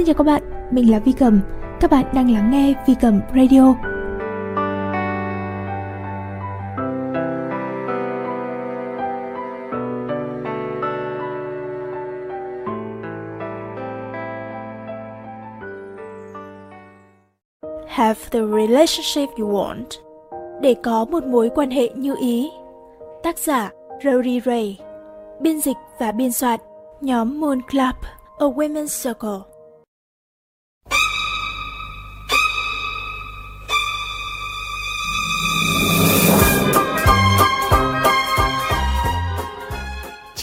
Xin chào các bạn, mình là Vi Cầm. Các bạn đang lắng nghe Vi Cầm Radio. Have the relationship you want. Để có một mối quan hệ như ý. Tác giả Rory Ray. Biên dịch và biên soạn nhóm Moon Club, A Women's Circle.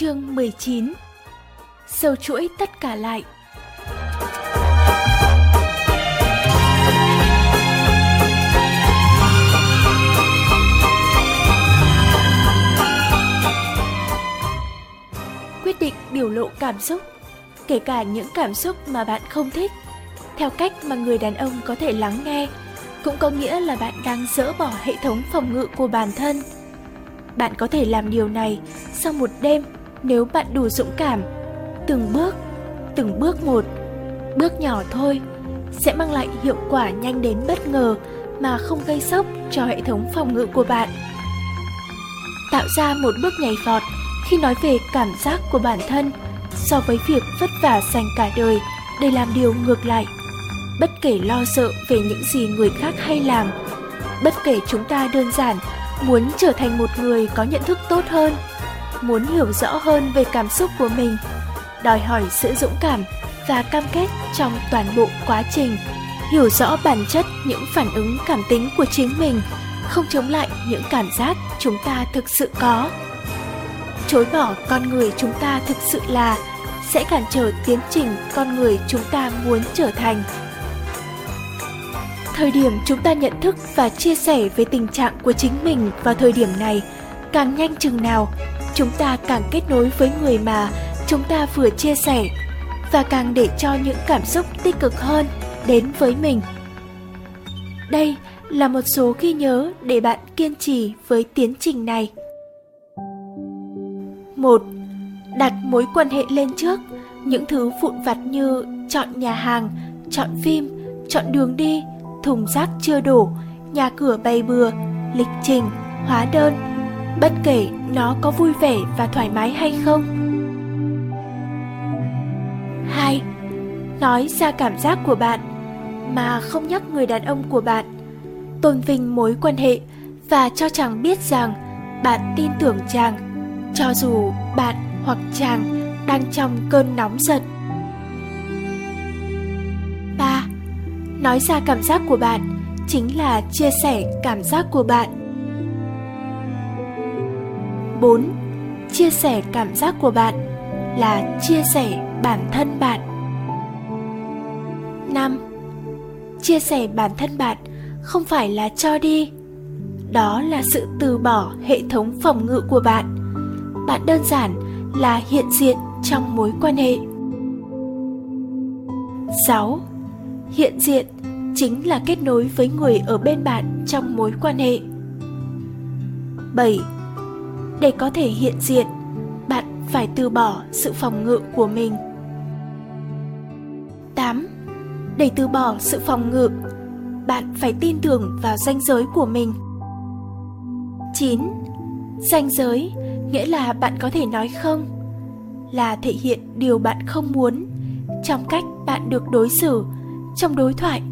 Chương 19 Sâu chuỗi tất cả lại. Quyết định biểu lộ cảm xúc, Kể cả những cảm xúc mà bạn không thích, Theo cách mà người đàn ông có thể lắng nghe, Cũng có nghĩa là bạn đang dỡ bỏ hệ thống phòng ngự của bản thân. Bạn có thể làm điều này sau một đêm nếu bạn đủ dũng cảm, từng bước từng bước một, bước nhỏ thôi, sẽ mang lại hiệu quả nhanh đến bất ngờ mà không gây sốc cho hệ thống phòng ngự của bạn. Tạo ra một bước nhảy vọt khi nói về cảm giác của bản thân so với việc vất vả dành cả đời để làm điều ngược lại. Bất kể lo sợ về những gì người khác hay làm, bất kể chúng ta đơn giản muốn trở thành một người có nhận thức tốt hơn muốn hiểu rõ hơn về cảm xúc của mình, đòi hỏi sự dũng cảm và cam kết trong toàn bộ quá trình, hiểu rõ bản chất những phản ứng cảm tính của chính mình, không chống lại những cảm giác chúng ta thực sự có. Chối bỏ con người chúng ta thực sự là sẽ cản trở tiến trình con người chúng ta muốn trở thành. Thời điểm chúng ta nhận thức và chia sẻ về tình trạng của chính mình vào thời điểm này, càng nhanh chừng nào chúng ta càng kết nối với người mà chúng ta vừa chia sẻ và càng để cho những cảm xúc tích cực hơn đến với mình. Đây là một số ghi nhớ để bạn kiên trì với tiến trình này. Một, đặt mối quan hệ lên trước, những thứ vụn vặt như chọn nhà hàng, chọn phim, chọn đường đi, thùng rác chưa đổ nhà cửa bày bừa, lịch trình, hóa đơn bất kể nó có vui vẻ và thoải mái hay không. 2. Nói ra cảm giác của bạn mà không nhắc người đàn ông của bạn. Tôn vinh mối quan hệ và cho chàng biết rằng bạn tin tưởng chàng, cho dù bạn hoặc chàng đang trong cơn nóng giận. 3. Nói ra cảm giác của bạn chính là chia sẻ cảm giác của bạn 4. Chia sẻ cảm giác của bạn là chia sẻ bản thân bạn. 5. Chia sẻ bản thân bạn không phải là cho đi. Đó là sự từ bỏ hệ thống phòng ngự của bạn. Bạn đơn giản là hiện diện trong mối quan hệ. 6. Hiện diện chính là kết nối với người ở bên bạn trong mối quan hệ. 7 để có thể hiện diện bạn phải từ bỏ sự phòng ngự của mình 8. Để từ bỏ sự phòng ngự, bạn phải tin tưởng vào ranh giới của mình. 9. Ranh giới nghĩa là bạn có thể nói không, là thể hiện điều bạn không muốn trong cách bạn được đối xử, trong đối thoại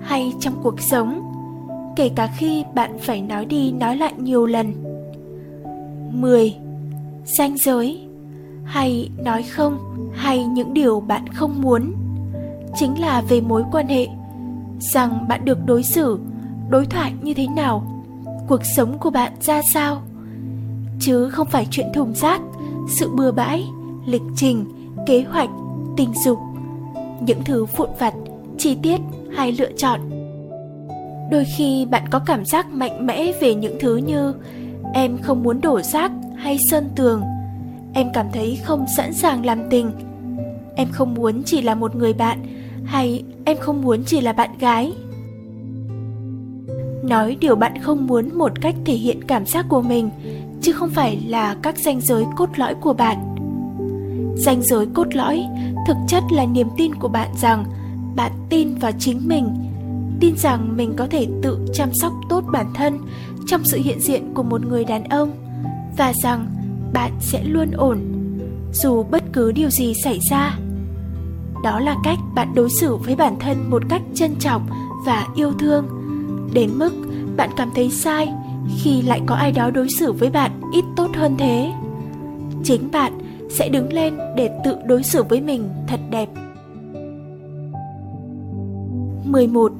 hay trong cuộc sống, kể cả khi bạn phải nói đi nói lại nhiều lần 10. danh giới. Hay nói không, hay những điều bạn không muốn. Chính là về mối quan hệ. Rằng bạn được đối xử, đối thoại như thế nào? Cuộc sống của bạn ra sao? Chứ không phải chuyện thùng rác, sự bừa bãi, lịch trình, kế hoạch, tình dục. Những thứ vụn vặt, chi tiết hay lựa chọn. Đôi khi bạn có cảm giác mạnh mẽ về những thứ như em không muốn đổ rác hay sơn tường. Em cảm thấy không sẵn sàng làm tình. Em không muốn chỉ là một người bạn hay em không muốn chỉ là bạn gái. Nói điều bạn không muốn một cách thể hiện cảm giác của mình, chứ không phải là các ranh giới cốt lõi của bạn. Ranh giới cốt lõi thực chất là niềm tin của bạn rằng bạn tin vào chính mình, tin rằng mình có thể tự chăm sóc tốt bản thân trong sự hiện diện của một người đàn ông và rằng bạn sẽ luôn ổn dù bất cứ điều gì xảy ra. Đó là cách bạn đối xử với bản thân một cách trân trọng và yêu thương, đến mức bạn cảm thấy sai khi lại có ai đó đối xử với bạn ít tốt hơn thế. Chính bạn sẽ đứng lên để tự đối xử với mình thật đẹp. 11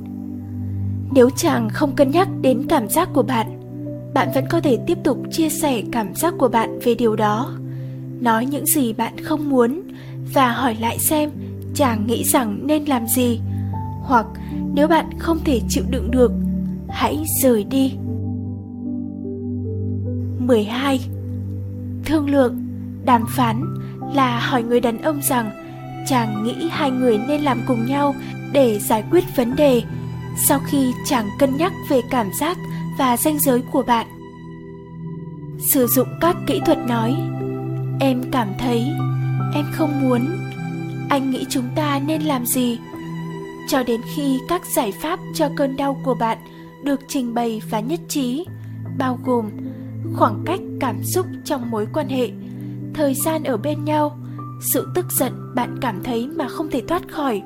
nếu chàng không cân nhắc đến cảm giác của bạn bạn vẫn có thể tiếp tục chia sẻ cảm giác của bạn về điều đó. Nói những gì bạn không muốn và hỏi lại xem chàng nghĩ rằng nên làm gì. Hoặc nếu bạn không thể chịu đựng được, hãy rời đi. 12 thương lượng, đàm phán là hỏi người đàn ông rằng chàng nghĩ hai người nên làm cùng nhau để giải quyết vấn đề. Sau khi chàng cân nhắc về cảm giác và ranh giới của bạn. Sử dụng các kỹ thuật nói, em cảm thấy em không muốn. Anh nghĩ chúng ta nên làm gì? Cho đến khi các giải pháp cho cơn đau của bạn được trình bày và nhất trí, bao gồm khoảng cách cảm xúc trong mối quan hệ, thời gian ở bên nhau, sự tức giận bạn cảm thấy mà không thể thoát khỏi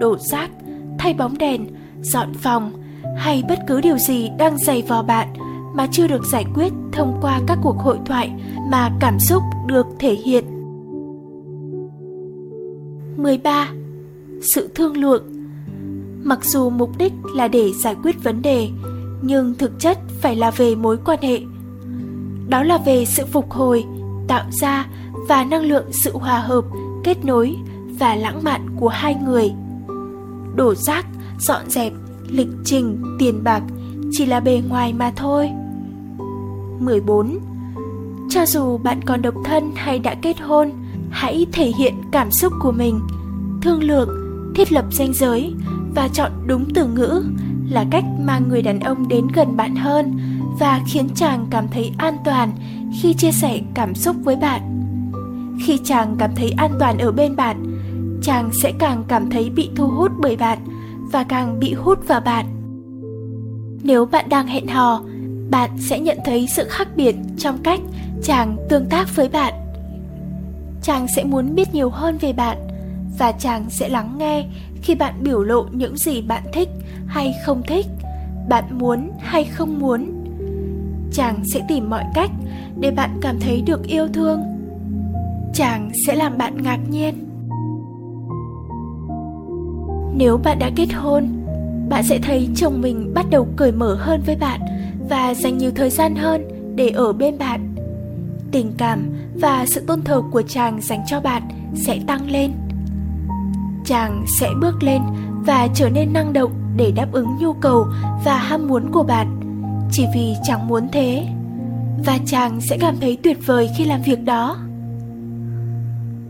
đổ rác, thay bóng đèn, dọn phòng hay bất cứ điều gì đang dày vò bạn mà chưa được giải quyết thông qua các cuộc hội thoại mà cảm xúc được thể hiện. 13. Sự thương lượng Mặc dù mục đích là để giải quyết vấn đề, nhưng thực chất phải là về mối quan hệ. Đó là về sự phục hồi, tạo ra và năng lượng sự hòa hợp, kết nối và lãng mạn của hai người. Đổ rác, dọn dẹp lịch trình, tiền bạc chỉ là bề ngoài mà thôi. 14. Cho dù bạn còn độc thân hay đã kết hôn, hãy thể hiện cảm xúc của mình, thương lượng, thiết lập ranh giới và chọn đúng từ ngữ là cách mang người đàn ông đến gần bạn hơn và khiến chàng cảm thấy an toàn khi chia sẻ cảm xúc với bạn. Khi chàng cảm thấy an toàn ở bên bạn, chàng sẽ càng cảm thấy bị thu hút bởi bạn và càng bị hút vào bạn. Nếu bạn đang hẹn hò, bạn sẽ nhận thấy sự khác biệt trong cách chàng tương tác với bạn. Chàng sẽ muốn biết nhiều hơn về bạn và chàng sẽ lắng nghe khi bạn biểu lộ những gì bạn thích hay không thích, bạn muốn hay không muốn. Chàng sẽ tìm mọi cách để bạn cảm thấy được yêu thương. Chàng sẽ làm bạn ngạc nhiên nếu bạn đã kết hôn, bạn sẽ thấy chồng mình bắt đầu cởi mở hơn với bạn và dành nhiều thời gian hơn để ở bên bạn. Tình cảm và sự tôn thờ của chàng dành cho bạn sẽ tăng lên. Chàng sẽ bước lên và trở nên năng động để đáp ứng nhu cầu và ham muốn của bạn. Chỉ vì chàng muốn thế và chàng sẽ cảm thấy tuyệt vời khi làm việc đó.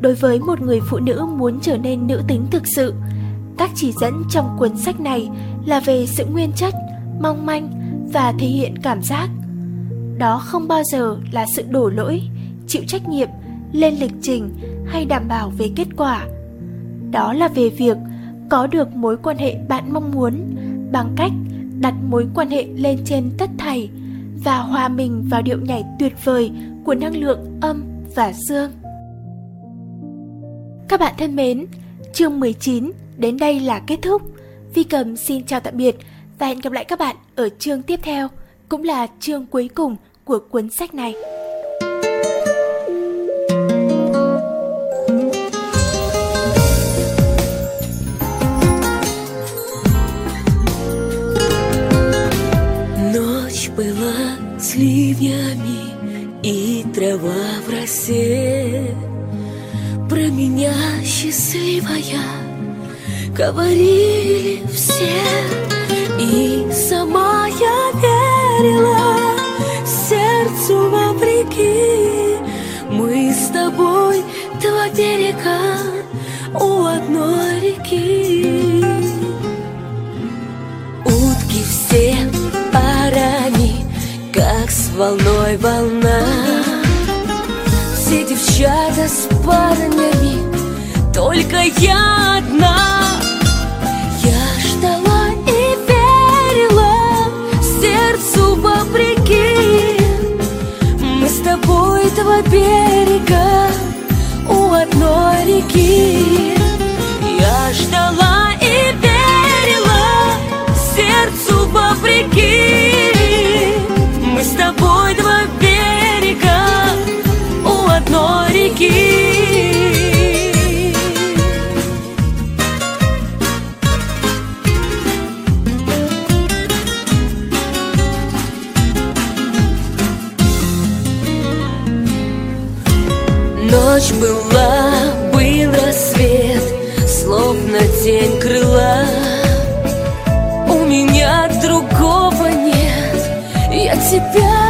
Đối với một người phụ nữ muốn trở nên nữ tính thực sự các chỉ dẫn trong cuốn sách này là về sự nguyên chất, mong manh và thể hiện cảm giác. Đó không bao giờ là sự đổ lỗi, chịu trách nhiệm, lên lịch trình hay đảm bảo về kết quả. Đó là về việc có được mối quan hệ bạn mong muốn bằng cách đặt mối quan hệ lên trên tất thảy và hòa mình vào điệu nhảy tuyệt vời của năng lượng âm và dương. Các bạn thân mến, chương 19 đến đây là kết thúc. Vi Cầm xin chào tạm biệt và hẹn gặp lại các bạn ở chương tiếp theo, cũng là chương cuối cùng của cuốn sách này. Ночь была с ливнями и трава в росе. Про меня счастливая говорили все И сама я верила сердцу вопреки. Мы с тобой два берега у одной реки. Утки все парами, как с волной волна. Все девчата с парнями, только я одна два берега у одной реки Ночь была, был рассвет, словно тень крыла. У меня другого нет, я тебя.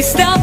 stop